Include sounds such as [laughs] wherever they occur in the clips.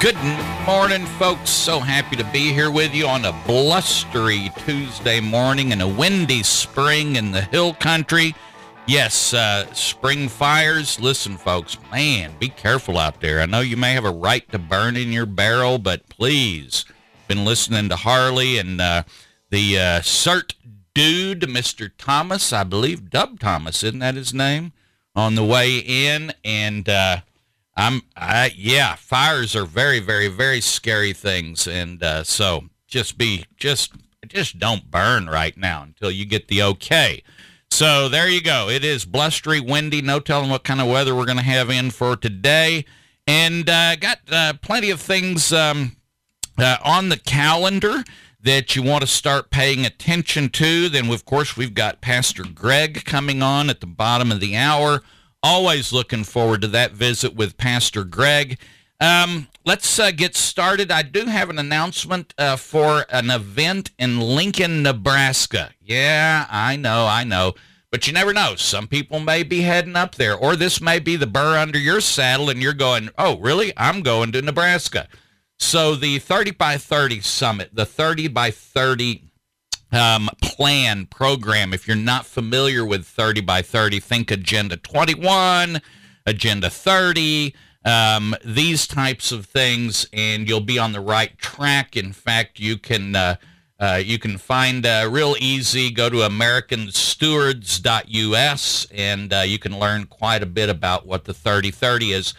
Good morning, folks. So happy to be here with you on a blustery Tuesday morning in a windy spring in the hill country. Yes, uh, spring fires. Listen, folks, man, be careful out there. I know you may have a right to burn in your barrel, but please, been listening to Harley and uh, the uh, CERT dude, Mr. Thomas, I believe, Dub Thomas, isn't that his name? On the way in, and uh, I'm, I, yeah, fires are very, very, very scary things, and uh, so just be, just, just don't burn right now until you get the okay. So there you go. It is blustery, windy. No telling what kind of weather we're going to have in for today, and uh, got uh, plenty of things um, uh, on the calendar that you want to start paying attention to. Then, of course, we've got Pastor Greg coming on at the bottom of the hour. Always looking forward to that visit with Pastor Greg. Um, let's uh, get started. I do have an announcement uh, for an event in Lincoln, Nebraska. Yeah, I know, I know. But you never know. Some people may be heading up there, or this may be the burr under your saddle, and you're going, oh, really? I'm going to Nebraska. So the 30 by 30 summit, the 30 by 30 um, plan program. If you're not familiar with 30 by 30, think Agenda 21, Agenda 30, um, these types of things, and you'll be on the right track. In fact, you can. Uh, uh, you can find uh, real easy. Go to AmericanStewards.us and uh, you can learn quite a bit about what the 3030 is.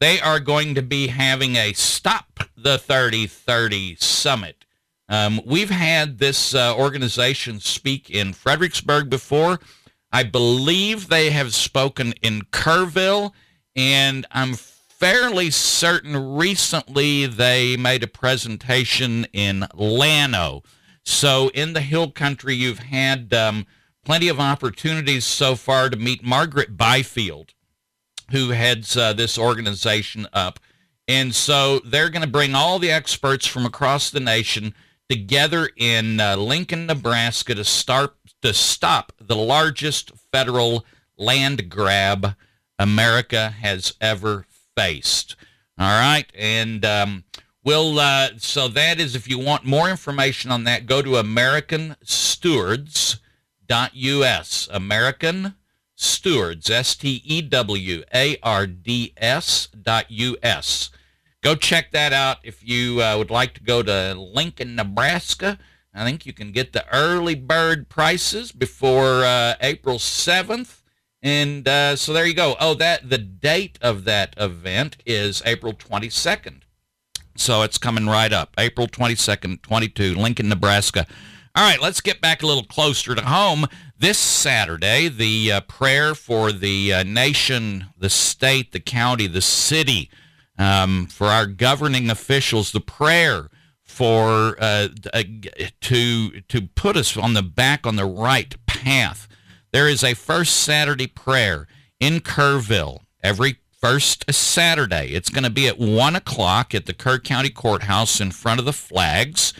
They are going to be having a Stop the 3030 Summit. Um, we've had this uh, organization speak in Fredericksburg before. I believe they have spoken in Kerrville, and I'm fairly certain recently they made a presentation in Llano. So in the Hill Country, you've had um, plenty of opportunities so far to meet Margaret Byfield, who heads uh, this organization up. And so they're going to bring all the experts from across the nation together in uh, Lincoln, Nebraska to start to stop the largest federal land grab America has ever faced. All right, and um, we'll uh, so that is if you want more information on that, go to AmericanStewards.us. American Stewards, S T E W A R D S dot U S. Go check that out if you uh, would like to go to Lincoln, Nebraska. I think you can get the early bird prices before uh, April 7th. And uh, so there you go. Oh, that the date of that event is April 22nd. So it's coming right up. April 22nd, 22, Lincoln, Nebraska. All right, let's get back a little closer to home. This Saturday, the uh, prayer for the uh, nation, the state, the county, the city, um, for our governing officials, the prayer for uh, uh, to to put us on the back on the right path. There is a first Saturday prayer in Kerrville every first Saturday. It's going to be at one o'clock at the Kerr County Courthouse in front of the flags.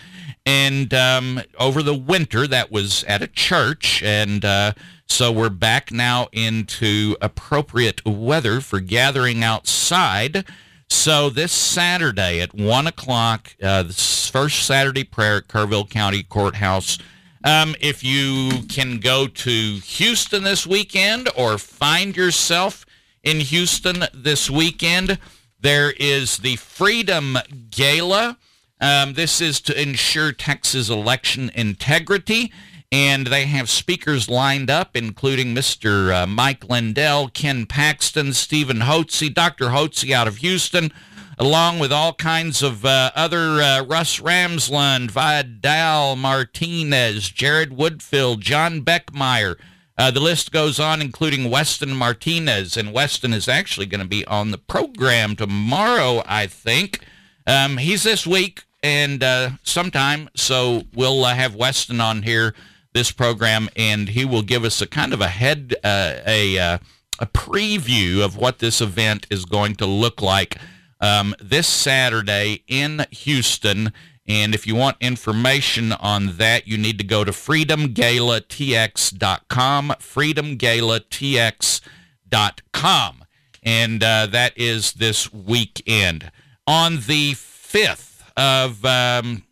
And um, over the winter, that was at a church, and uh, so we're back now into appropriate weather for gathering outside. So this Saturday at one o'clock, uh, the first Saturday prayer at Kerrville County Courthouse. Um, if you can go to Houston this weekend or find yourself in Houston this weekend, there is the Freedom Gala. Um, this is to ensure Texas election integrity and they have speakers lined up, including Mr. Uh, Mike Lindell, Ken Paxton, Steven Hotze, Dr. Hotze out of Houston, along with all kinds of uh, other uh, Russ Ramsland, Vidal Martinez, Jared Woodfill, John Beckmeyer. Uh, the list goes on, including Weston Martinez, and Weston is actually going to be on the program tomorrow, I think. um, he's this week and uh, sometime, so we'll uh, have Weston on here this program, and he will give us a kind of a head uh, a uh, a preview of what this event is going to look like um, this Saturday in Houston. And if you want information on that, you need to go to freedomgalatx.com, freedomgalatx.com. And uh, that is this weekend. On the 5th of um,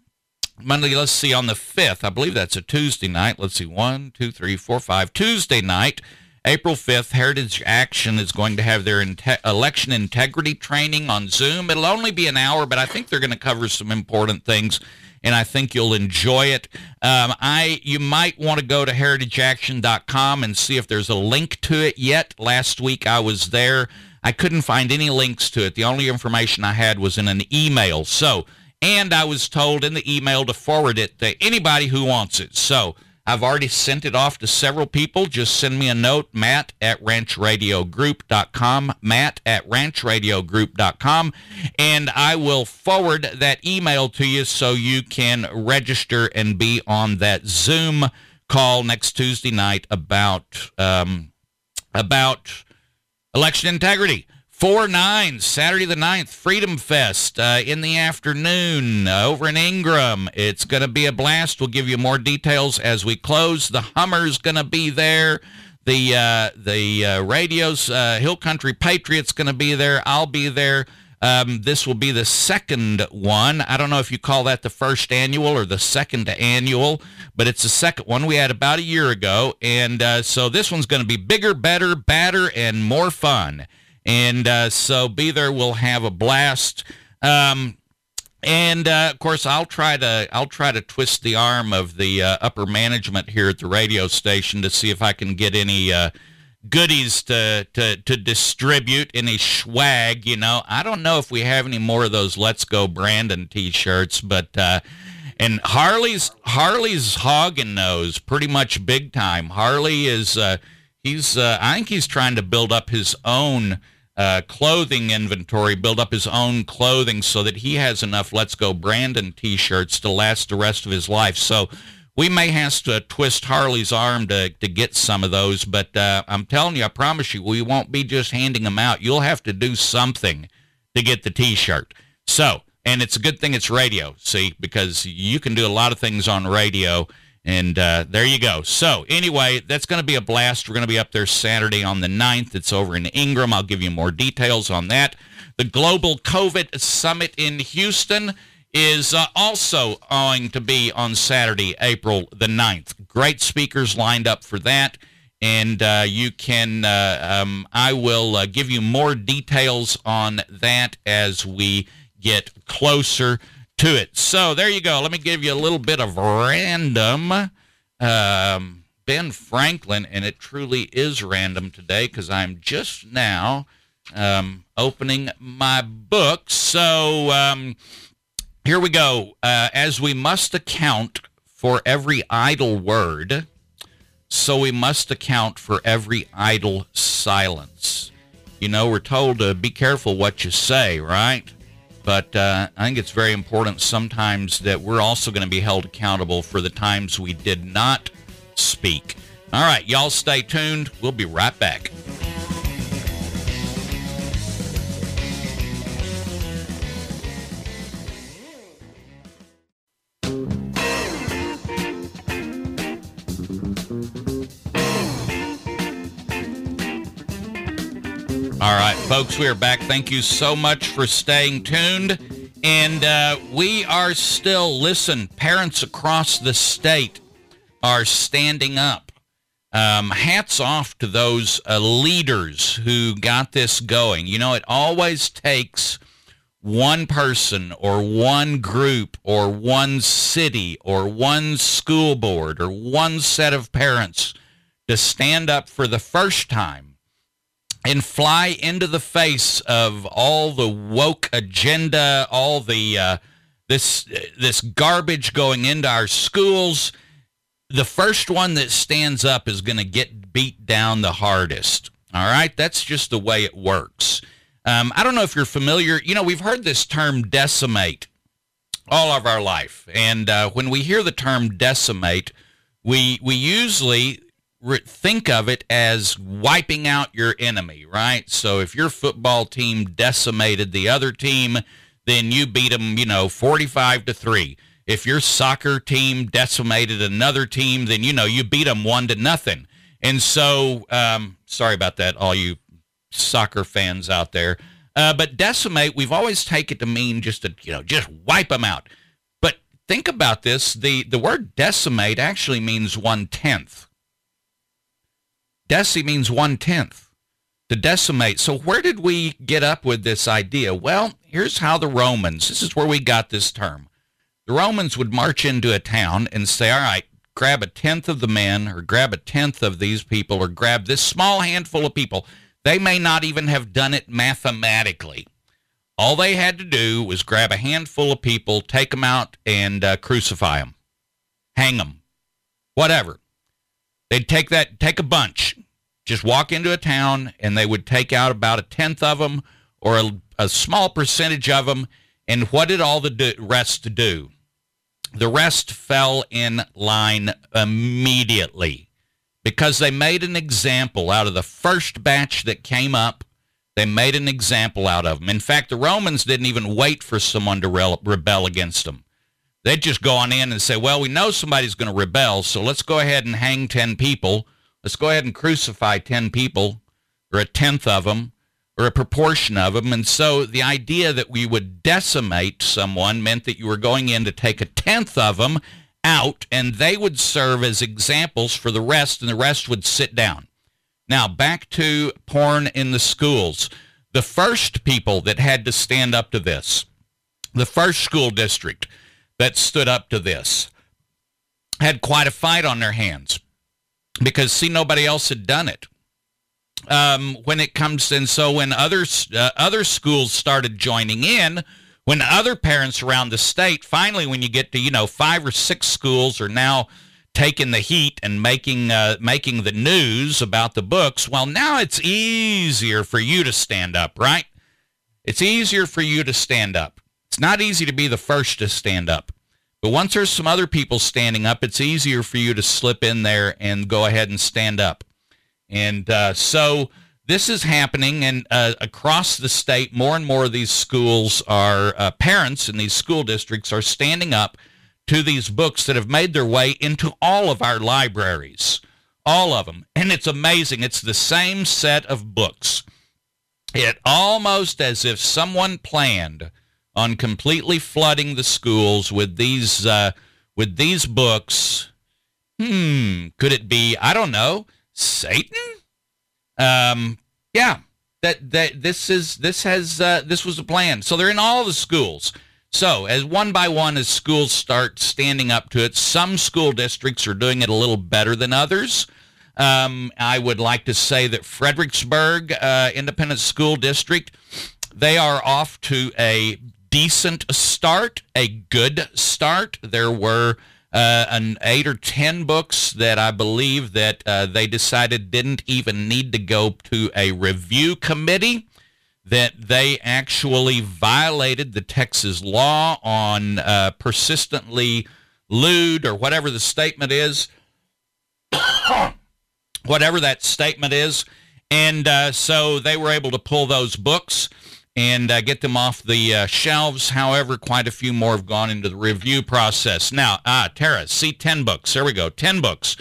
Monday, let's see, on the 5th, I believe that's a Tuesday night. Let's see, one, two, three, four, five. Tuesday night, April 5th, Heritage Action is going to have their election integrity training on Zoom. It'll only be an hour, but I think they're going to cover some important things, and I think you'll enjoy it. Um, I You might want to go to heritageaction.com and see if there's a link to it yet. Last week I was there. I couldn't find any links to it. The only information I had was in an email. So, and I was told in the email to forward it to anybody who wants it. So, I've already sent it off to several people. Just send me a note, matt at ranchradiogroup.com, matt at ranchradiogroup.com, and I will forward that email to you so you can register and be on that Zoom call next Tuesday night about um, about election integrity. 4 9, Saturday the 9th, Freedom Fest uh, in the afternoon uh, over in Ingram. It's going to be a blast. We'll give you more details as we close. The Hummer's going to be there. The uh, the uh, radios, uh, Hill Country Patriots going to be there. I'll be there. Um, this will be the second one. I don't know if you call that the first annual or the second annual, but it's the second one we had about a year ago. And so this one's going to be bigger, better, badder, and more fun. And uh, so be there. We'll have a blast. Um, and uh, of course, I'll try to I'll try to twist the arm of the uh, upper management here at the radio station to see if I can get any uh, goodies to, to to distribute, any swag. You know, I don't know if we have any more of those "Let's Go Brandon" T-shirts, but uh, and Harley's Harley's hogging those pretty much big time. Harley is uh, he's uh, I think he's trying to build up his own uh, clothing inventory, build up his own clothing so that he has enough Let's Go Brandon t shirts to last the rest of his life. So we may have to twist Harley's arm to, to get some of those, but uh, I'm telling you, I promise you, we won't be just handing them out. You'll have to do something to get the t shirt. So, and it's a good thing it's radio, see, because you can do a lot of things on radio and uh, there you go. So, anyway, that's going to be a blast. We're going to be up there Saturday on the 9th. It's over in Ingram. I'll give you more details on that. The Global COVID Summit in Houston is uh, also going to be on Saturday, April the 9th. Great speakers lined up for that. And uh, you can, uh, um, I will uh, give you more details on that as we get closer to it. So there you go. Let me give you a little bit of random um, Ben Franklin, and it truly is random today because I'm just now um, opening my book. So um, here we go. Uh, as we must account for every idle word, so we must account for every idle silence. You know, we're told to be careful what you say, right? But uh, I think it's very important sometimes that we're also going to be held accountable for the times we did not speak. All right, y'all stay tuned. We'll be right back. All right, folks, we are back. Thank you so much for staying tuned. And uh, we are still, listen, parents across the state are standing up. Um, hats off to those uh, leaders who got this going. You know, it always takes one person or one group or one city or one school board or one set of parents to stand up for the first time and fly into the face of all the woke agenda, all the uh, this this garbage going into our schools. The first one that stands up is going to get beat down the hardest. All right, that's just the way it works. Um, I don't know if you're familiar. You know, we've heard this term decimate all of our life, and uh, when we hear the term decimate, we we usually think of it as wiping out your enemy, right? So if your football team decimated the other team, then you beat them, you know, 45 to 3. If your soccer team decimated another team, then you know you beat them 1 to nothing. And so um, sorry about that all you soccer fans out there. Uh, but decimate, we've always taken to mean just to, you know, just wipe them out. But think about this. The, the word decimate actually means one tenth. Deci means one tenth. To decimate. So where did we get up with this idea? Well, here's how the Romans, this is where we got this term. The Romans would march into a town and say, all right, grab a tenth of the men or grab a tenth of these people or grab this small handful of people. They may not even have done it mathematically. All they had to do was grab a handful of people, take them out, and uh, crucify them, hang them, whatever. They'd take that, take a bunch, just walk into a town, and they would take out about a tenth of them or a, a small percentage of them. And what did all the do, rest do? The rest fell in line immediately because they made an example out of the first batch that came up. They made an example out of them. In fact, the Romans didn't even wait for someone to rebel against them. They'd just go on in and say, well, we know somebody's going to rebel, so let's go ahead and hang 10 people. Let's go ahead and crucify 10 people, or a tenth of them, or a proportion of them. And so the idea that we would decimate someone meant that you were going in to take a tenth of them out, and they would serve as examples for the rest, and the rest would sit down. Now, back to porn in the schools. The first people that had to stand up to this, the first school district, that stood up to this had quite a fight on their hands because see nobody else had done it. Um, when it comes and so when other uh, other schools started joining in when other parents around the state finally when you get to you know five or six schools are now taking the heat and making uh, making the news about the books well now it's easier for you to stand up right? It's easier for you to stand up it's not easy to be the first to stand up. But once there's some other people standing up, it's easier for you to slip in there and go ahead and stand up. And uh, so this is happening, and uh, across the state, more and more of these schools are, uh, parents in these school districts are standing up to these books that have made their way into all of our libraries. All of them. And it's amazing. It's the same set of books. It almost as if someone planned on completely flooding the schools with these uh, with these books. Hmm, could it be? I don't know. Satan? Um, yeah. That that this is this has uh, this was a plan. So they're in all the schools. So as one by one, as schools start standing up to it, some school districts are doing it a little better than others. Um, I would like to say that Fredericksburg uh, Independent School District, they are off to a decent start, a good start. There were uh, an eight or ten books that I believe that uh, they decided didn't even need to go to a review committee. That they actually violated the Texas law on uh, persistently lewd or whatever the statement is, [coughs] whatever that statement is, and uh, so they were able to pull those books and uh, get them off the uh, shelves. However, quite a few more have gone into the review process. Now, ah, Tara, see 10 books. There we go, 10 books.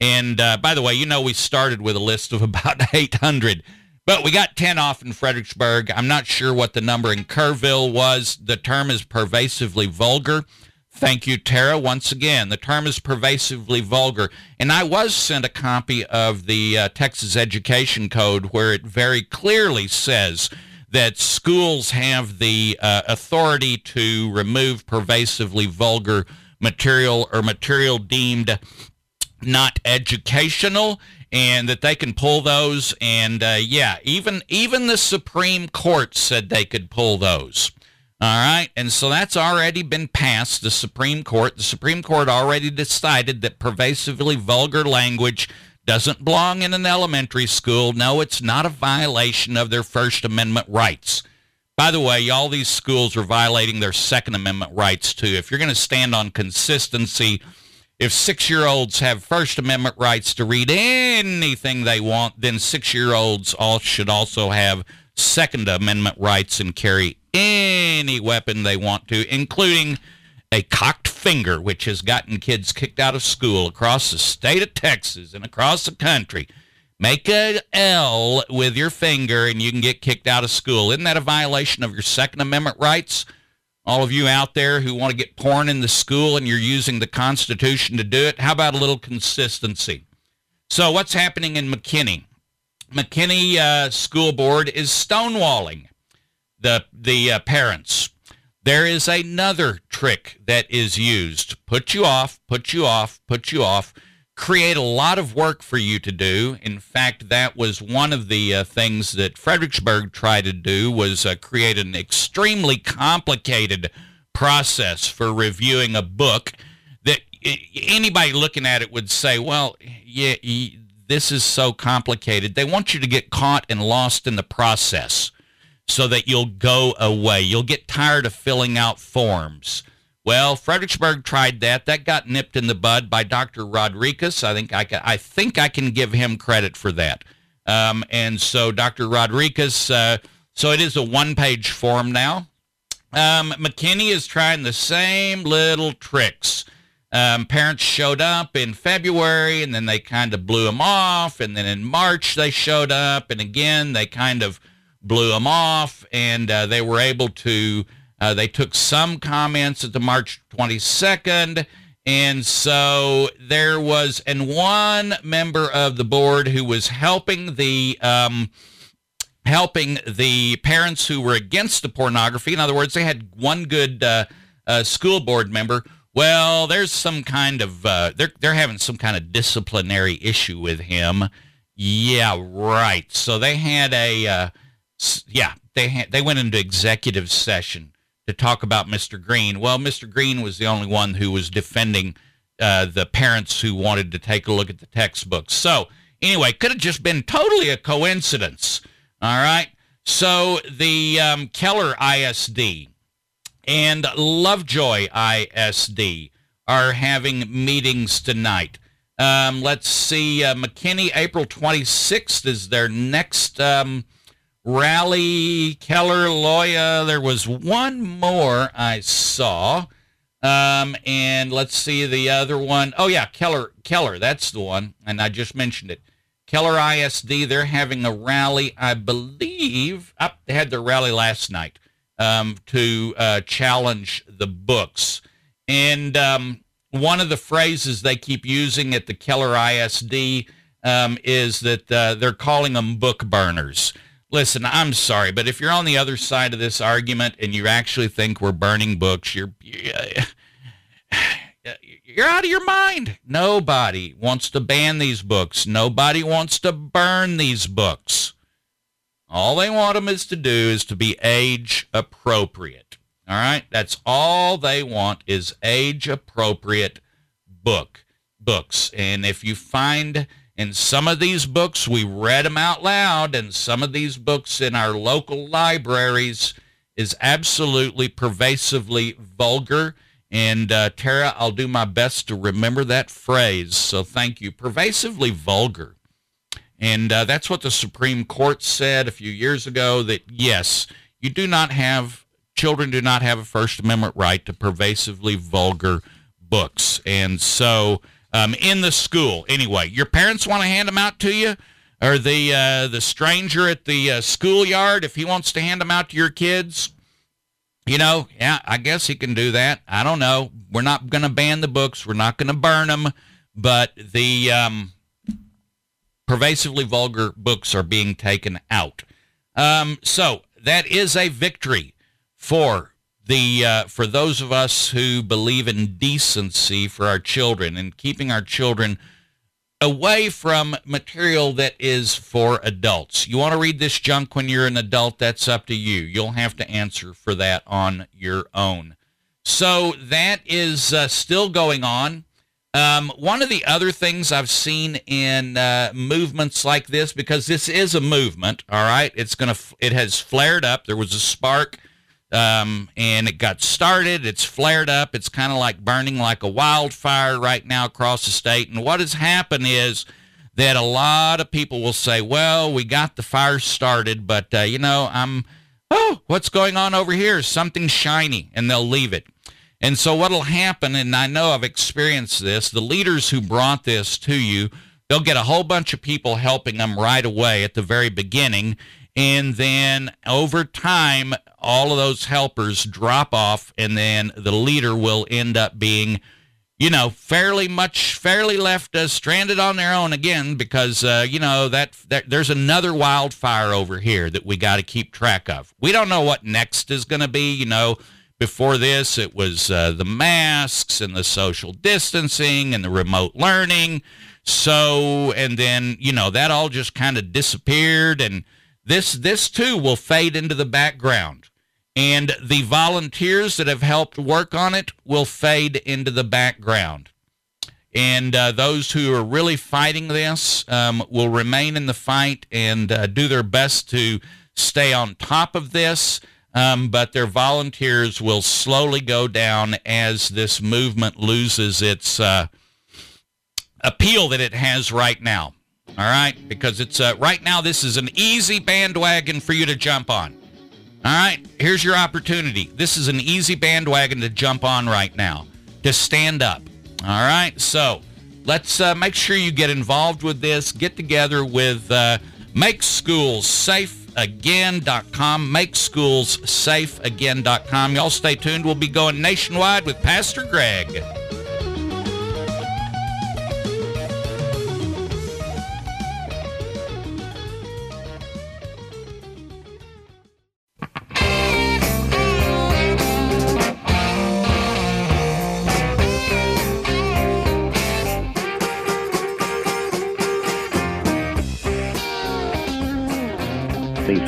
And uh, by the way, you know we started with a list of [laughs] about 800, but we got 10 off in Fredericksburg. I'm not sure what the number in Kerrville was. The term is pervasively vulgar. Thank you, Tara. Once again, the term is pervasively vulgar. And I was sent a copy of the uh, Texas Education Code where it very clearly says that schools have the uh, authority to remove pervasively vulgar material or material deemed not educational and that they can pull those and uh, yeah even even the supreme court said they could pull those. All right? And so that's already been passed the supreme court. The supreme court already decided that pervasively vulgar language doesn't belong in an elementary school. No, it's not a violation of their First Amendment rights. By the way, all these schools are violating their Second Amendment rights too. If you're going to stand on consistency, if six year olds have First Amendment rights to read anything they want, then six year olds all should also have Second Amendment rights and carry any weapon they want to, including a cocked finger, which has gotten kids kicked out of school across the state of Texas and across the country. Make a L with your finger and you can get kicked out of school. Isn't that a violation of your Second Amendment rights? All of you out there who want to get porn in the school and you're using the Constitution to do it, how about a little consistency? So, what's happening in McKinney? McKinney uh, School Board is stonewalling the the uh, parents. There is another trick that is used: put you off, put you off, put you off create a lot of work for you to do. In fact, that was one of the uh, things that Fredericksburg tried to do was uh, create an extremely complicated process for reviewing a book that anybody looking at it would say, well, yeah, this is so complicated. They want you to get caught and lost in the process so that you'll go away. You'll get tired of filling out forms. Well, Fredericksburg tried that. That got nipped in the bud by Dr. Rodriguez. I think I can, I think I can give him credit for that. Um, and so Dr. Rodriguez, uh, so it is a one-page form now. Um, McKinney is trying the same little tricks. Um, parents showed up in February, and then they kind of blew them off, and then in March they showed up, and again they kind of blew them off, and uh, they were able to uh, they took some comments at the March 22nd. And so there was, and one member of the board who was helping the, um, helping the parents who were against the pornography. In other words, they had one good uh, uh, school board member. Well, there's some kind of uh, they're they're having some kind of disciplinary issue with him. Yeah, right. So they had a uh, yeah they had, they went into executive session to talk about Mr. Green. Well, Mr. Green was the only one who was defending uh, the parents who wanted to take a look at the textbooks. So, anyway, could have just been totally a coincidence. All right. So, the um, Keller ISD and Lovejoy ISD are having meetings tonight. Um, let's see. Uh, McKinney, April 26th is their next. Um, Raleigh, Keller, Loya. There was one more I saw. Um, and let's see the other one. Oh yeah, Keller, Keller, that's the one. And I just mentioned it. Keller ISD, they're having a rally, I believe. They had their rally last night um, to uh, challenge the books. And um, one of the phrases they keep using at the Keller ISD um, is that uh, they're calling them book burners. Listen, I'm sorry, but if you're on the other side of this argument and you actually think we're burning books, you're [sighs] you're out of your mind. Nobody wants to ban these books. Nobody wants to burn these books. All they want them is to do is to be age appropriate. All right? That's all they want is age appropriate book books. And if you find in some of these books, we read them out loud, and some of these books in our local libraries is absolutely pervasively vulgar. And uh, Tara, I'll do my best to remember that phrase. So thank you. Pervasively vulgar. And uh, that's what the Supreme Court said a few years ago that yes, you do not have, children do not have a First Amendment right to pervasively vulgar books. And so um, in the school. Anyway, your parents want to hand them out to you, or the uh, the stranger at the uh, schoolyard if he wants to hand them out to your kids. You know, yeah, I guess he can do that. I don't know. We're not going to ban the books. We're not going to burn them, but the um, pervasively vulgar books are being taken out. Um, so that is a victory for the uh, for those of us who believe in decency for our children and keeping our children away from material that is for adults. You want to read this junk when you're an adult, that's up to you. You'll have to answer for that on your own. So that is uh, still going on. Um, one of the other things I've seen in uh, movements like this, because this is a movement, all right, it's gonna, it has flared up. There was a spark, um, and it got started. It's flared up. It's kind of like burning like a wildfire right now across the state. And what has happened is that a lot of people will say, "Well, we got the fire started, but uh, you know, I'm, oh, what's going on over here? Something shiny," and they'll leave it. And so what'll happen, and I know I've experienced this, the leaders who brought this to you, they'll get a whole bunch of people helping them right away at the very beginning. And then over time, all of those helpers drop off, and then the leader will end up being, you know, fairly much, fairly left uh, stranded on their own again because, uh, you know, that, that there's another wildfire over here that we got to keep track of. We don't know what next is going to be, you know before this, it was uh, the masks and the social distancing and the remote learning. So, and then, you know, that all just kind of disappeared. And this, this too will fade into the background. And the volunteers that have helped work on it will fade into the background. And uh, those who are really fighting this um, will remain in the fight and uh, do their best to stay on top of this um, but their volunteers will slowly go down as this movement loses its uh, appeal that it has right now. All right, because it's uh, right now this is an easy bandwagon for you to jump on. All right, here's your opportunity. This is an easy bandwagon to jump on right now to stand up. All right, so let's uh, make sure you get involved with this. Get together with uh, Make Schools Safe again.com. Make schools safe again.com. Y'all stay tuned. We'll be going nationwide with Pastor Greg.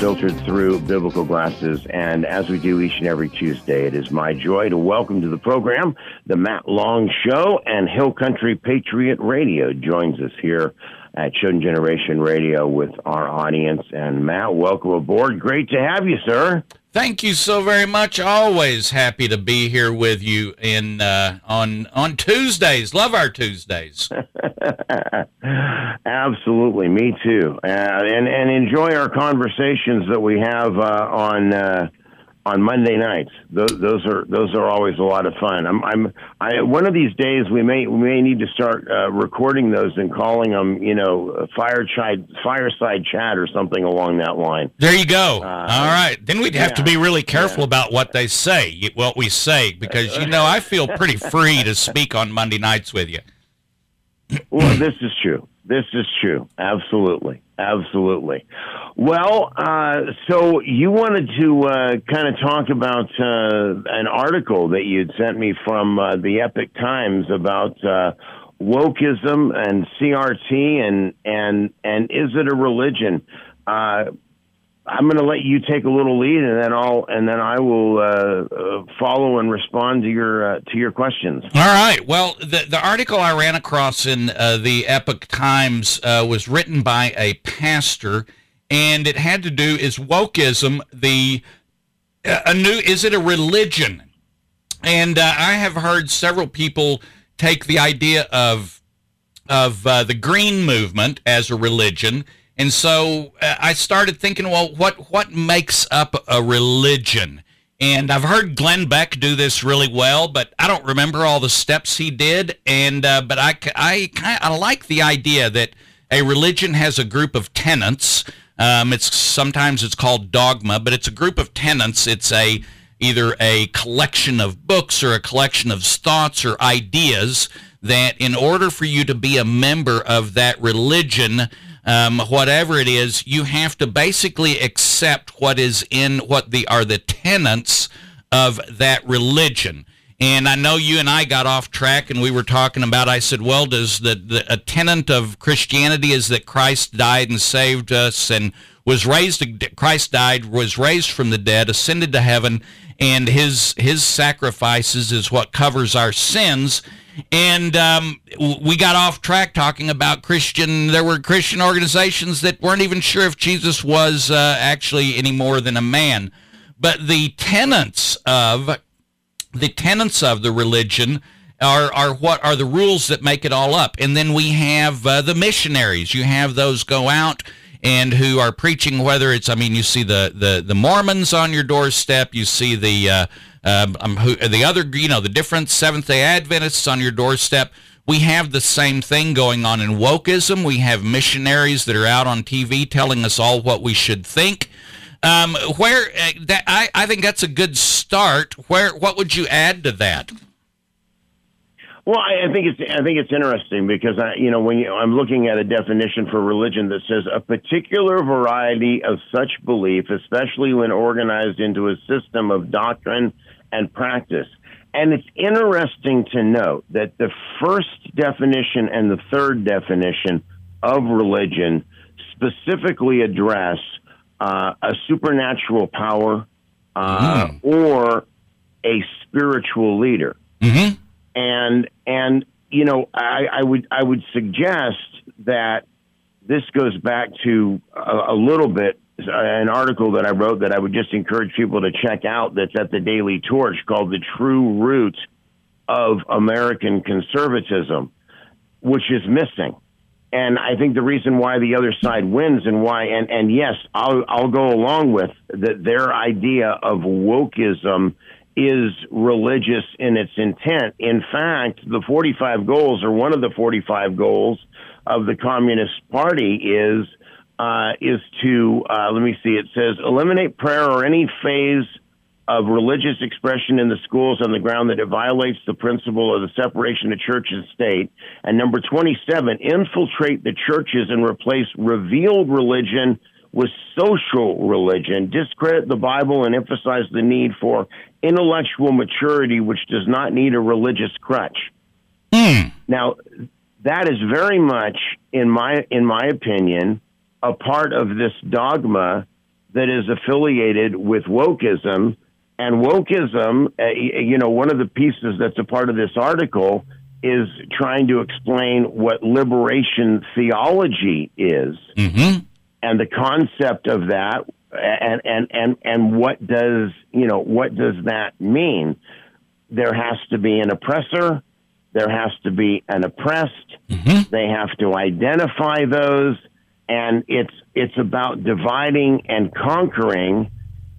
Filtered through biblical glasses. And as we do each and every Tuesday, it is my joy to welcome to the program the Matt Long Show and Hill Country Patriot Radio joins us here at Chosen Generation Radio with our audience. And Matt, welcome aboard. Great to have you, sir. Thank you so very much. Always happy to be here with you in uh, on on Tuesdays. Love our Tuesdays. [laughs] Absolutely, me too. Uh, and and enjoy our conversations that we have uh, on uh, on Monday nights. Those, those, are those are always a lot of fun. I'm, I'm I, one of these days we may we may need to start uh, recording those and calling them you know fireside fireside chat or something along that line. There you go. Uh, All right, then we'd have yeah, to be really careful yeah. about what they say, what we say, because you know I feel pretty free to speak on Monday nights with you. well, this is true. This is true. Absolutely. Absolutely. Well, uh, so you wanted to uh, kind of talk about uh, an article that you'd sent me from uh, the Epoch Times about uh, wokeism and CRT and and and is it a religion? I'm going to let you take a little lead, and then I'll and then I will uh, uh, follow and respond to your uh, to your questions. All right. Well, the the article I ran across in uh, the Epoch Times uh, was written by a pastor, and it had to do is wokeism the uh, a new is it a religion? And I have heard several people take the idea of of the Green Movement as a religion and so uh, I started thinking, well, what what makes up a religion? And I've heard Glenn Beck do this really well, but I don't remember all the steps he did. And uh, but I I kind I like the idea that a religion has a group of tenets. Um, it's sometimes it's called dogma, but it's a group of tenets. It's a either a collection of books or a collection of thoughts or ideas that in order for you to be a member of that religion um, whatever it is, you have to basically accept what is in what the are the tenets of that religion. And I know you and I got off track, and we were talking about. I said, "Well, does the, the a tenet of Christianity is that Christ died and saved us, and was raised? Christ died, was raised from the dead, ascended to heaven, and his his sacrifices is what covers our sins." And um, we got off track talking about Christian. There were Christian organizations that weren't even sure if Jesus was uh, actually any more than a man. But the tenets of the tenets of the religion are, are what are the rules that make it all up. And then we have uh, the missionaries. You have those go out and who are preaching, whether it's, I mean, you see the, the, the Mormons on your doorstep, you see the, uh, um, the other, you know, the different Seventh day Adventists on your doorstep. We have the same thing going on in wokeism. We have missionaries that are out on TV telling us all what we should think. Um, where uh, that I, I think that's a good start. Where what would you add to that? Well, I, I think it's I think it's interesting because I, you know, when you, I'm looking at a definition for religion that says a particular variety of such belief, especially when organized into a system of doctrine and practice. And it's interesting to note that the first definition and the third definition of religion specifically address uh, a supernatural power uh, mm. or a spiritual leader. Mm-hmm and and you know I, I would I would suggest that this goes back to a, a little bit an article that I wrote that I would just encourage people to check out that's at the Daily Torch called The True Root of American Conservatism, which is missing. And I think the reason why the other side wins and why, and, and yes, I'll, I'll go along with that their idea of wokeism is religious in its intent. In fact, the 45 goals, or one of the 45 goals of the Communist Party, is uh, is to uh, let me see. It says eliminate prayer or any phase of religious expression in the schools on the ground that it violates the principle of the separation of church and state. And number 27, infiltrate the churches and replace revealed religion with social religion, discredit the Bible, and emphasize the need for intellectual maturity, which does not need a religious crutch. Mm. Now, that is very much, in my in my opinion, a part of this dogma that is affiliated with wokeism. And wokeism, uh, you know, one of the pieces that's a part of this article is trying to explain what liberation theology is. Mm-hmm and the concept of that and and and and what does you know what does that mean there has to be an oppressor there has to be an oppressed mm-hmm. they have to identify those and it's it's about dividing and conquering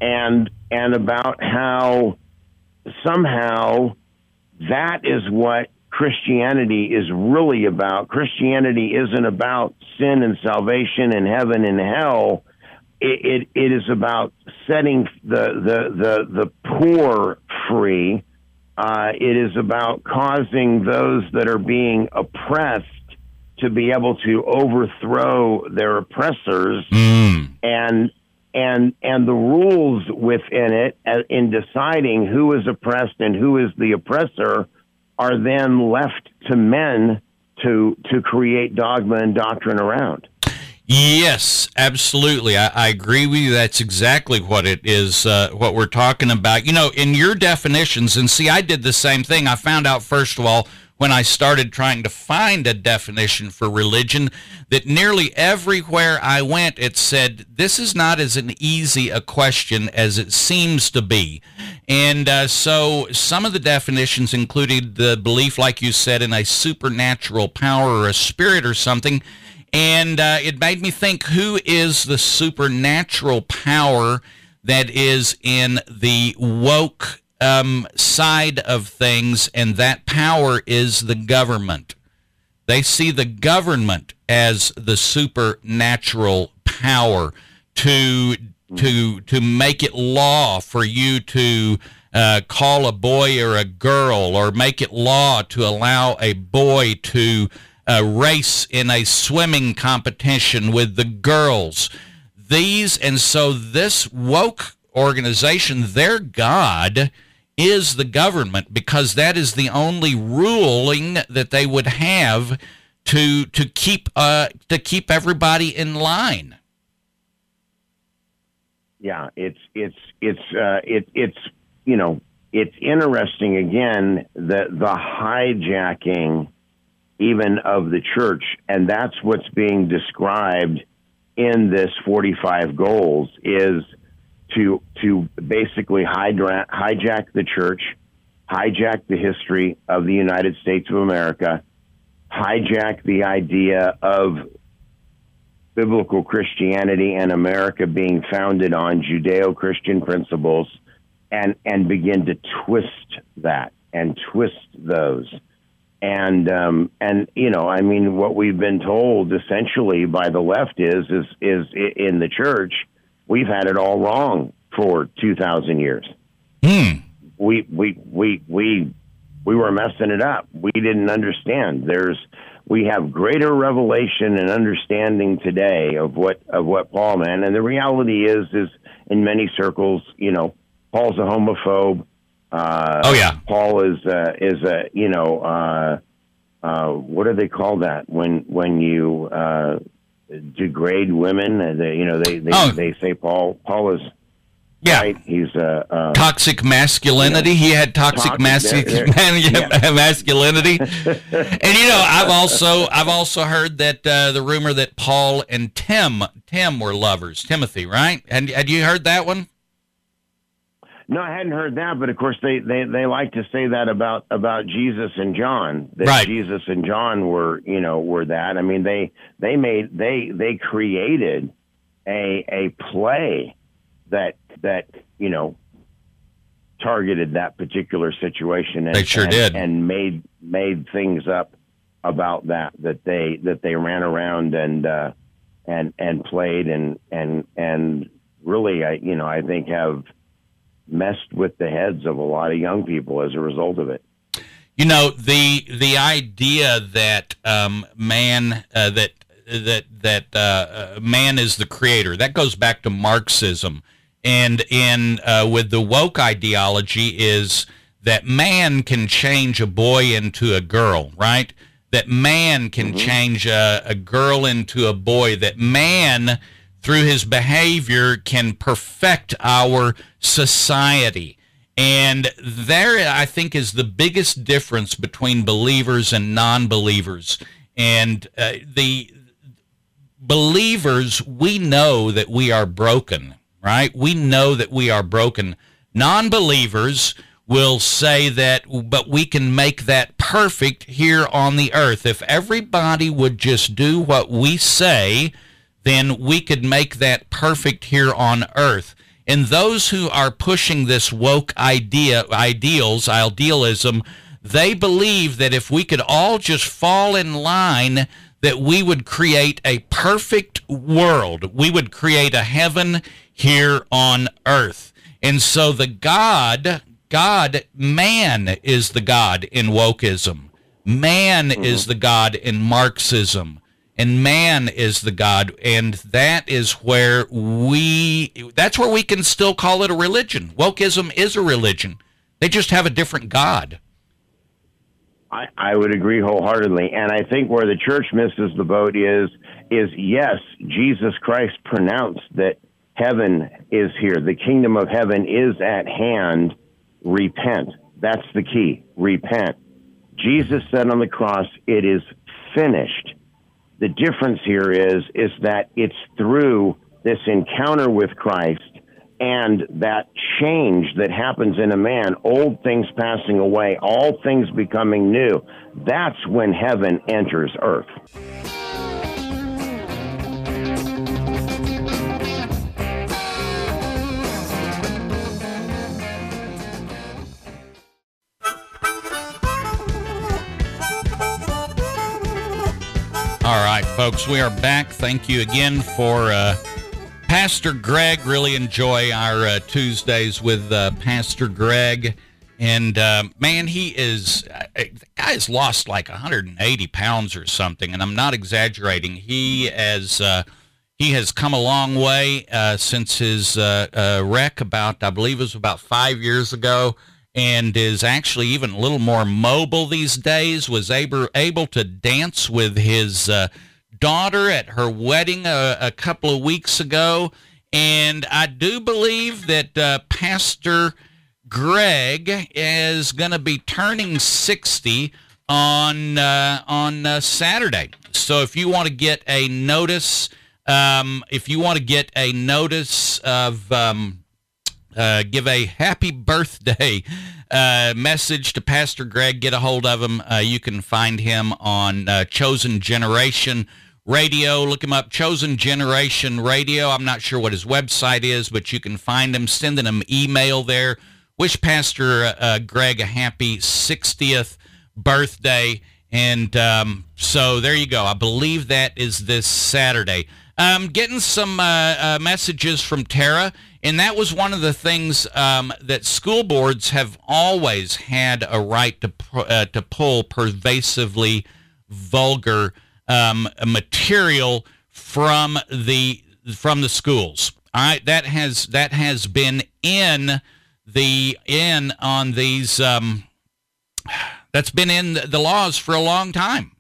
and and about how somehow that is what Christianity is really about. Christianity isn't about sin and salvation and heaven and hell. It, it, it is about setting the, the, the, the poor free. Uh, it is about causing those that are being oppressed to be able to overthrow their oppressors mm. and and and the rules within it uh, in deciding who is oppressed and who is the oppressor are then left to men to to create dogma and doctrine around. Yes, absolutely. I, I, agree with you. That's exactly what it is, uh, what we're talking about. You know, in your definitions, and see, I did the same thing. I found out, first of all, when I started trying to find a definition for religion that nearly everywhere I went, it said, this is not as an easy a question as it seems to be. And uh, so some of the definitions included the belief, like you said, in a supernatural power or a spirit or something. And uh, it made me think who is the supernatural power that is in the woke um, side of things, and that power is the government. They see the government as the supernatural power to to to make it law for you to uh, call a boy or a girl, or make it law to allow a boy to uh, race in a swimming competition with the girls. These and so this woke organization, their God is the government because that is the only ruling that they would have to to keep uh, to keep everybody in line. Yeah, it's it's it's uh, it, it's you know it's interesting again that the hijacking even of the church, and that's what's being described in this 45 goals is to to basically hijack, hijack the church, hijack the history of the United States of America, hijack the idea of biblical Christianity and America being founded on Judeo-Christian principles and and begin to twist that and twist those. And um, and you know, I mean, what we've been told essentially by the left is is is in the church, we've had it all wrong for two thousand years. Hmm. We we we we we were messing it up. We didn't understand. There's we have greater revelation and understanding today of what of what Paul meant, and the reality is is in many circles, you know, Paul's a homophobe. Uh, oh yeah, Paul is uh, is a you know uh, uh, what do they call that when when you uh, degrade women? Uh, they, you know they they, oh. they say Paul Paul is yeah. Right? He's uh, uh, toxic masculinity. You know, he had toxic, toxic [laughs] man, yeah. [laughs] masculinity. [laughs] and you know, I've also I've also heard that uh, the rumor that Paul and Tim Tim were lovers. Timothy, right? And had you heard that one? No, I hadn't heard that, but of course they, they, they like to say that about about Jesus and John. That right. Jesus and John were you know were that. I mean they they made they they created a a play that that you know targeted that particular situation. And, they sure and, did, and made made things up about that that they that they ran around and uh, and and played and and and really I you know I think have messed with the heads of a lot of young people as a result of it. You know the the idea that um, man uh, that that that uh, uh, man is the creator that goes back to Marxism, and in uh, with the woke ideology is that man can change a boy into a girl, right? That man can mm-hmm. change a, a girl into a boy. That man through his behavior can perfect our society. And there, I think, is the biggest difference between believers and non believers. And uh, the believers, we know that we are broken, right? We know that we are broken. Non believers will say that, but we can make that perfect here on the earth. If everybody would just do what we say, then we could make that perfect here on earth. And those who are pushing this woke idea, ideals, idealism, they believe that if we could all just fall in line, that we would create a perfect world. We would create a heaven here on earth. And so the God, God, man is the God in wokeism. Man mm-hmm. is the God in Marxism and man is the god and that is where we that's where we can still call it a religion. Wokeism is a religion. They just have a different god. I, I would agree wholeheartedly and i think where the church misses the boat is is yes jesus christ pronounced that heaven is here. The kingdom of heaven is at hand. Repent. That's the key. Repent. Jesus said on the cross it is finished the difference here is is that it's through this encounter with Christ and that change that happens in a man, old things passing away, all things becoming new. That's when heaven enters earth. Folks, we are back. Thank you again for uh, Pastor Greg. Really enjoy our uh, Tuesdays with uh, Pastor Greg. And uh, man, he is, uh, the guy has lost like 180 pounds or something. And I'm not exaggerating. He has, uh, he has come a long way since his wreck about, I believe it was about five years ago and is actually even a little more mobile these days. Was able able to dance with his uh, daughter at her wedding a, a, couple of weeks ago, and I do believe that uh, Pastor Greg is going to be turning 60 on uh, on uh, Saturday. So if you want to get a notice, um, if you want to get a notice of um, uh, give a happy birthday uh, message to Pastor Greg, get a hold of him. Uh, you can find him on uh, Chosen Generation Radio. Look him up, Chosen Generation Radio. I'm not sure what his website is, but you can find him. Sending him email there. Wish Pastor uh, Greg a happy 60th birthday. And um, so there you go. I believe that is this Saturday. Um, getting some uh, uh, messages from Tara, and that was one of the things um, that school boards have always had a right to uh, to pull pervasively vulgar um, material from the from the schools. Right, that has that has been in the in on these. Um, that's been in the laws for a long time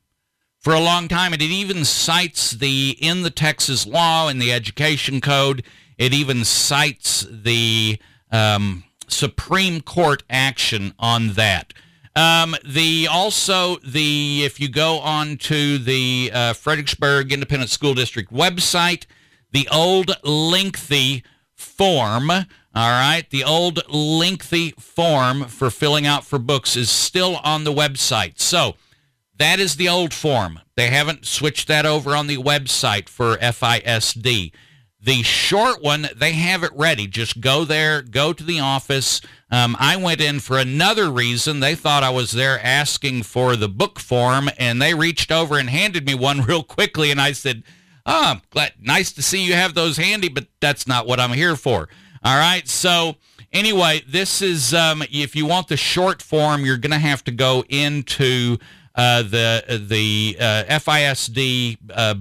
for a long time. And it even cites the, in the Texas law, in the education code, it even cites the um, Supreme Court action on that. Um, the also the if you go on to the uh, Fredericksburg Independent School District website, the old lengthy form, all right, the old lengthy form for filling out for books is still on the website. So that is the old form. They haven't switched that over on the website for FISD. The short one, they have it ready. Just go there, go to the office. Um, I went in for another reason. They thought I was there asking for the book form, and they reached over and handed me one [laughs] real quickly. And I said, "Oh, glad, nice to see you have those handy, but that's not what I'm here for." All right. So anyway, this is um, if you want the short form, you're going to have to go into uh, the the uh, FISD uh,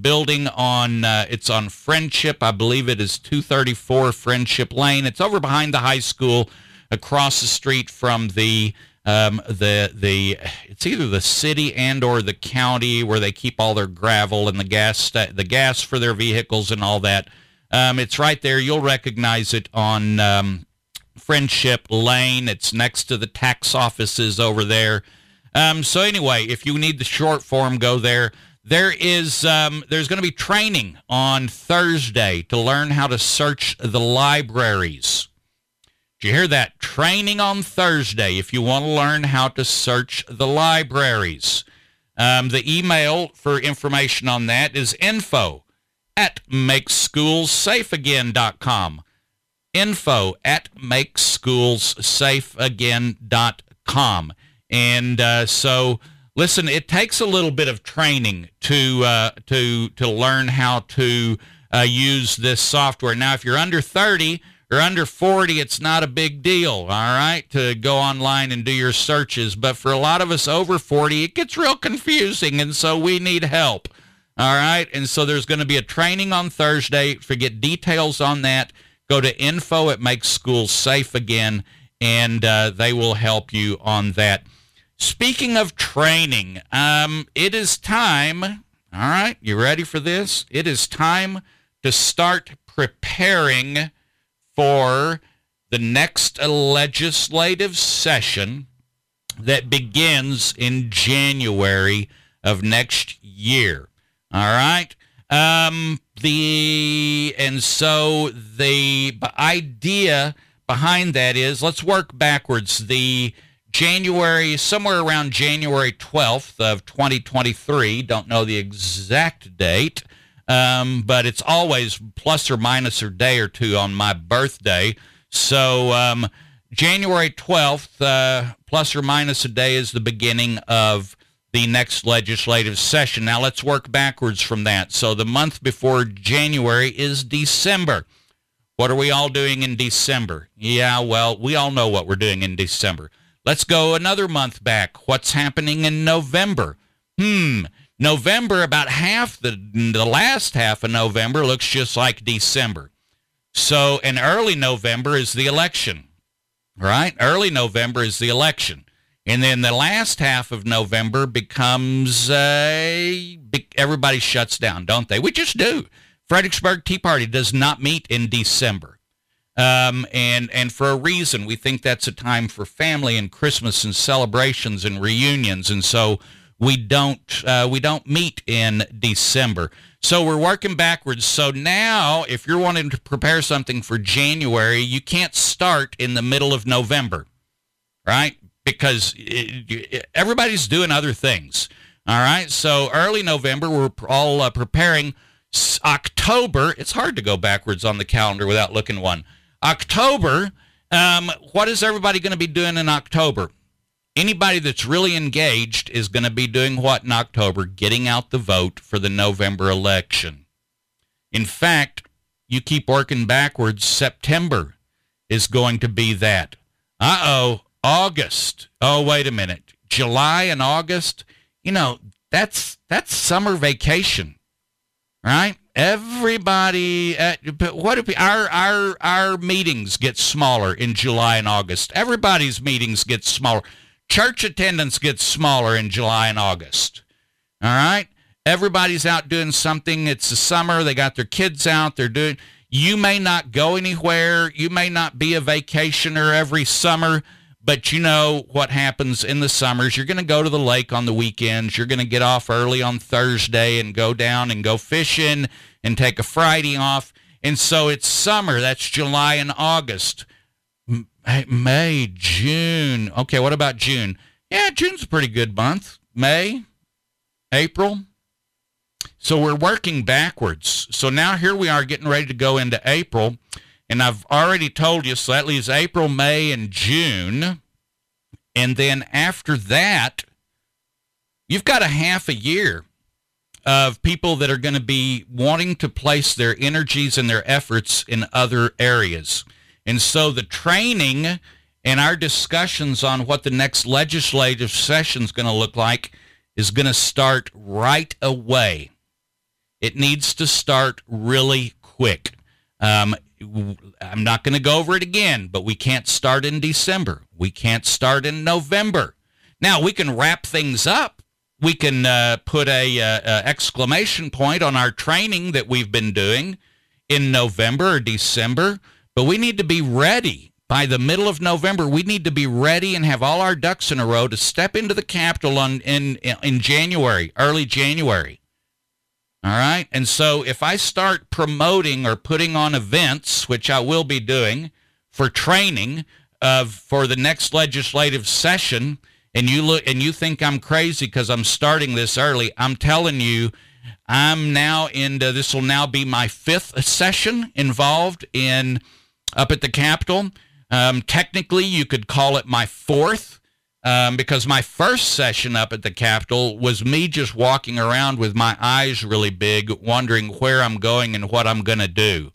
building on uh, it's on Friendship. I believe it is 234 Friendship Lane. It's over behind the high school, across the street from the um, the the it's either the city and or the county where they keep all their gravel and the gas the gas for their vehicles and all that. Um, it's right there. You'll recognize it on um, Friendship Lane. It's next to the tax offices over there. Um, so anyway, if you need the short form, go there. There is um, there's going to be training on Thursday to learn how to search the libraries. Did you hear that? Training on Thursday if you want to learn how to search the libraries. Um, the email for information on that is info at makeschoolsafeagain.com. Info at makeschoolsafeagain.com. And uh, so, listen, it takes a little bit of training to uh, to to learn how to uh, use this software. Now, if you're under 30 or under 40, it's not a big deal, all right, to go online and do your searches. But for a lot of us over 40, it gets real confusing, and so we need help. All right, and so there's going to be a training on Thursday. Forget details on that. Go to info at Make Schools Safe Again, and uh, they will help you on that. Speaking of training, um, it is time. All right, you ready for this? It is time to start preparing for the next legislative session that begins in January of next year. All right. Um, the and so the idea behind that is let's work backwards. The January, somewhere around January 12th of 2023. Don't know the exact date, um, but it's always plus or minus a day or two on my birthday. So um, January 12th, uh, plus or minus a day, is the beginning of the next legislative session. Now let's work backwards from that. So the month before January is December. What are we all doing in December? Yeah, well, we all know what we're doing in December. Let's go another month back. What's happening in November? Hmm. November, about half the the last half of November looks just like December. So, in early November is the election, right? Early November is the election, and then the last half of November becomes uh, everybody shuts down, don't they? We just do. Fredericksburg Tea Party does not meet in December. Um, and and for a reason, we think that's a time for family and Christmas and celebrations and reunions, and so we don't uh, we don't meet in December. So we're working backwards. So now, if you're wanting to prepare something for January, you can't start in the middle of November, right? Because it, everybody's doing other things. All right. So early November, we're all uh, preparing. October, it's hard to go backwards on the calendar without looking one. October, um, what is everybody going to be doing in October? Anybody that's really engaged is going to be doing what in October? Getting out the vote for the November election. In fact, you keep working backwards, September is going to be that. Uh oh, August. Oh, wait a minute. July and August, you know, that's that's summer vacation. Right? Everybody at, but what if our our our meetings get smaller in July and August? Everybody's meetings get smaller. Church attendance gets smaller in July and August. All right? Everybody's out doing something. It's the summer. They got their kids out. They're doing you may not go anywhere. You may not be a vacationer every summer but you know what happens in the summers. You're going to go to the lake on the weekends. You're going to get off early on Thursday and go down and go fishing and take a Friday off. And so it's summer. That's July and August. May, June. Okay, what about June? Yeah, June's a pretty good month. May, April. So we're working backwards. So now here we are getting ready to go into April. And I've already told you, so that leaves April, May, and June. And then after that, you've got a half a year of people that are going to be wanting to place their energies and their efforts in other areas. And so the training and our discussions on what the next legislative session is going to look like is going to start right away. It needs to start really quick. Um, I'm not going to go over it again, but we can't start in December. We can't start in November. Now we can wrap things up. We can uh, put a, uh, a exclamation point on our training that we've been doing in November or December, but we need to be ready by the middle of November. We need to be ready and have all our ducks in a row to step into the Capitol on, in in January, early January. All right. And so if I start promoting or putting on events, which I will be doing for training of for the next legislative session, and you look and you think I'm crazy because I'm starting this early, I'm telling you, I'm now into this will now be my fifth session involved in up at the Capitol. Um, technically, you could call it my fourth um, because my first session up at the Capitol was me just walking around with my eyes really big, wondering where I'm going and what I'm going to do.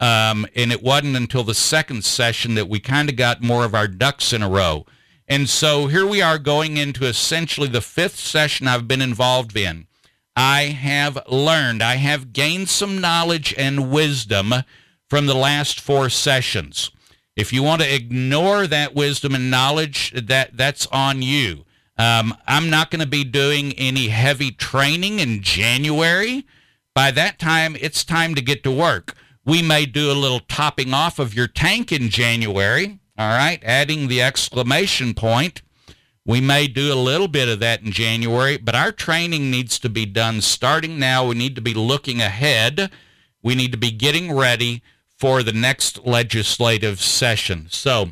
Um, and it wasn't until the second session that we kind of got more of our ducks in a row. And so here we are going into essentially the fifth session I've been involved in. I have learned, I have gained some knowledge and wisdom from the last four sessions. If you want to ignore that wisdom and knowledge, that that's on you. Um, I'm not going to be doing any heavy training in January. By that time, it's time to get to work. We may do a little topping off of your tank in January, all right, adding the exclamation point. We may do a little bit of that in January, but our training needs to be done starting now. We need to be looking ahead. We need to be getting ready for the next legislative session. So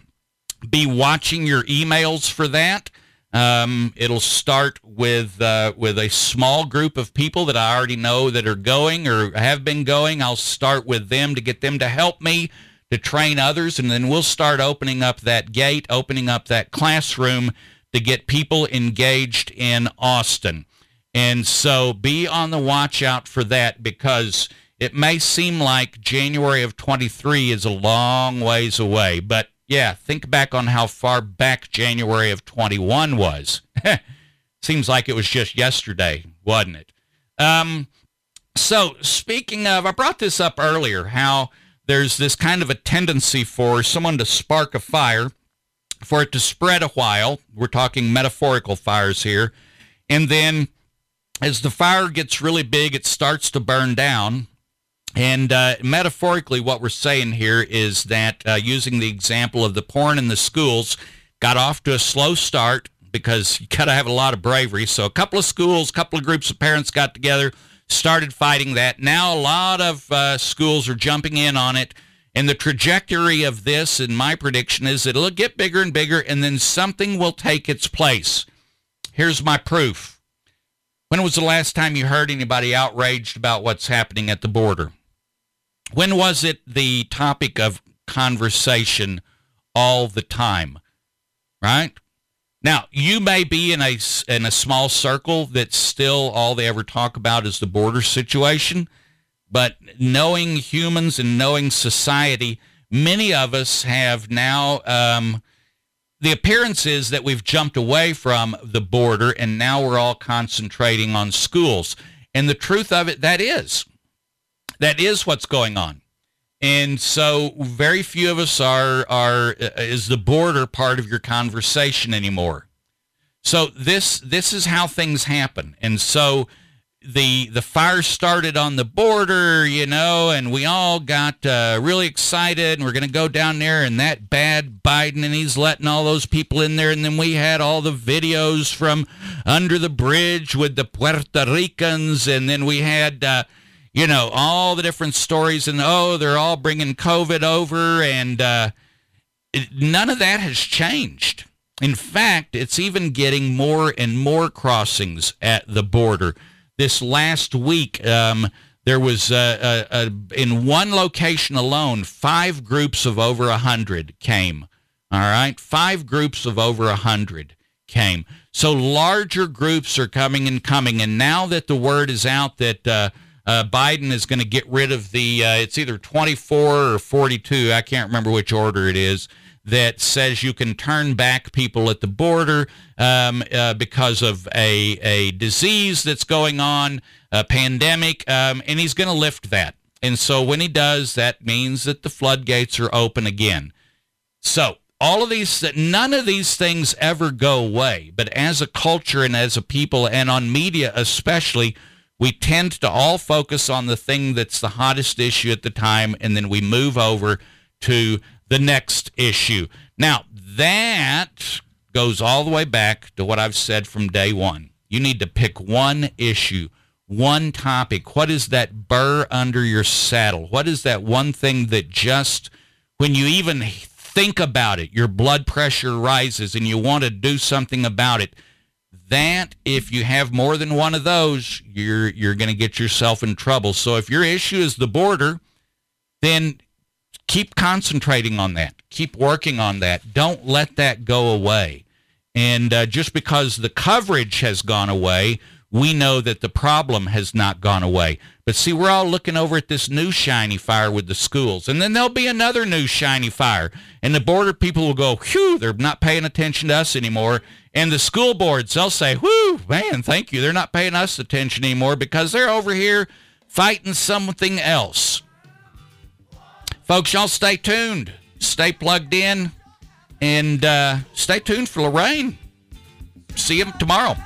be watching your emails for that. Um, it'll start with uh, with a small group of people that I already know that are going or have been going. I'll start with them to get them to help me to train others, and then we'll start opening up that gate, opening up that classroom to get people engaged in Austin. And so be on the watch out for that because it may seem like January of 23 is a long ways away, but yeah, think back on how far back January of 21 was. [laughs] Seems like it was just yesterday, wasn't it? Um, so, speaking of, I brought this up earlier how there's this kind of a tendency for someone to spark a fire, for it to spread a while. We're talking metaphorical fires here. And then as the fire gets really big, it starts to burn down And uh, metaphorically, what we're saying here is that uh, using the example of the porn in the schools, got off to a slow start because you got to have a lot of bravery. So a couple of schools, a couple of groups of parents got together, started fighting that. Now a lot of uh, schools are jumping in on it. And the trajectory of this, in my prediction, is it'll get bigger and bigger, and then something will take its place. Here's my proof. When was the last time you heard anybody outraged about what's happening at the border? When was it the topic of conversation all the time? Right? Now, you may be in a, in a small circle that's still all they ever talk about is the border situation, but knowing humans and knowing society, many of us have now, um, the appearance is that we've jumped away from the border and now we're all concentrating on schools. And the truth of it, that is. That is what's going on. And so very few of us are are uh, is the border part of your conversation anymore. So this this is how things happen. And so the the fire started on the border, you know, and we all got uh, really excited, and we're going to go down there, and that bad Biden, and he's letting all those people in there, and then we had all the videos from under the bridge with the Puerto Ricans, and then we had. Uh, you know, all the different stories, and oh, they're all bringing COVID over, and uh, it, none of that has changed. In fact, it's even getting more and more crossings at the border. This last week, um, there was uh, uh, in one location alone, five groups of over a hundred came. All right, five groups of over a hundred came. So larger groups are coming and coming, and now that the word is out that uh, uh, Biden is going to get rid of the, uh, it's either 24 or 42, I can't remember which order it is, that says you can turn back people at the border um, uh, because of a, a disease that's going on, a pandemic, um, and he's going to lift that. And so when he does, that means that the floodgates are open again. So all of these, none of these things ever go away. But as a culture and as a people, and on media especially, we tend to all focus on the thing that's the hottest issue at the time, and then we move over to the next issue. Now, that goes all the way back to what I've said from day one. You need to pick one issue, one topic. What is that burr under your saddle? What is that one thing that just, when you even think about it, your blood pressure rises and you want to do something about it? That if you have more than one of those, you're you're going to get yourself in trouble. So if your issue is the border, then keep concentrating on that. Keep working on that. Don't let that go away. And uh, just because the coverage has gone away, we know that the problem has not gone away. But see, we're all looking over at this new shiny fire with the schools. And then there'll be another new shiny fire. And the border people will go, whew, they're not paying attention to us anymore. And the school boards, they'll say, whew, man, thank you. They're not paying us attention anymore because they're over here fighting something else. Folks, y'all stay tuned. Stay plugged in. And uh, stay tuned for Lorraine. See you tomorrow.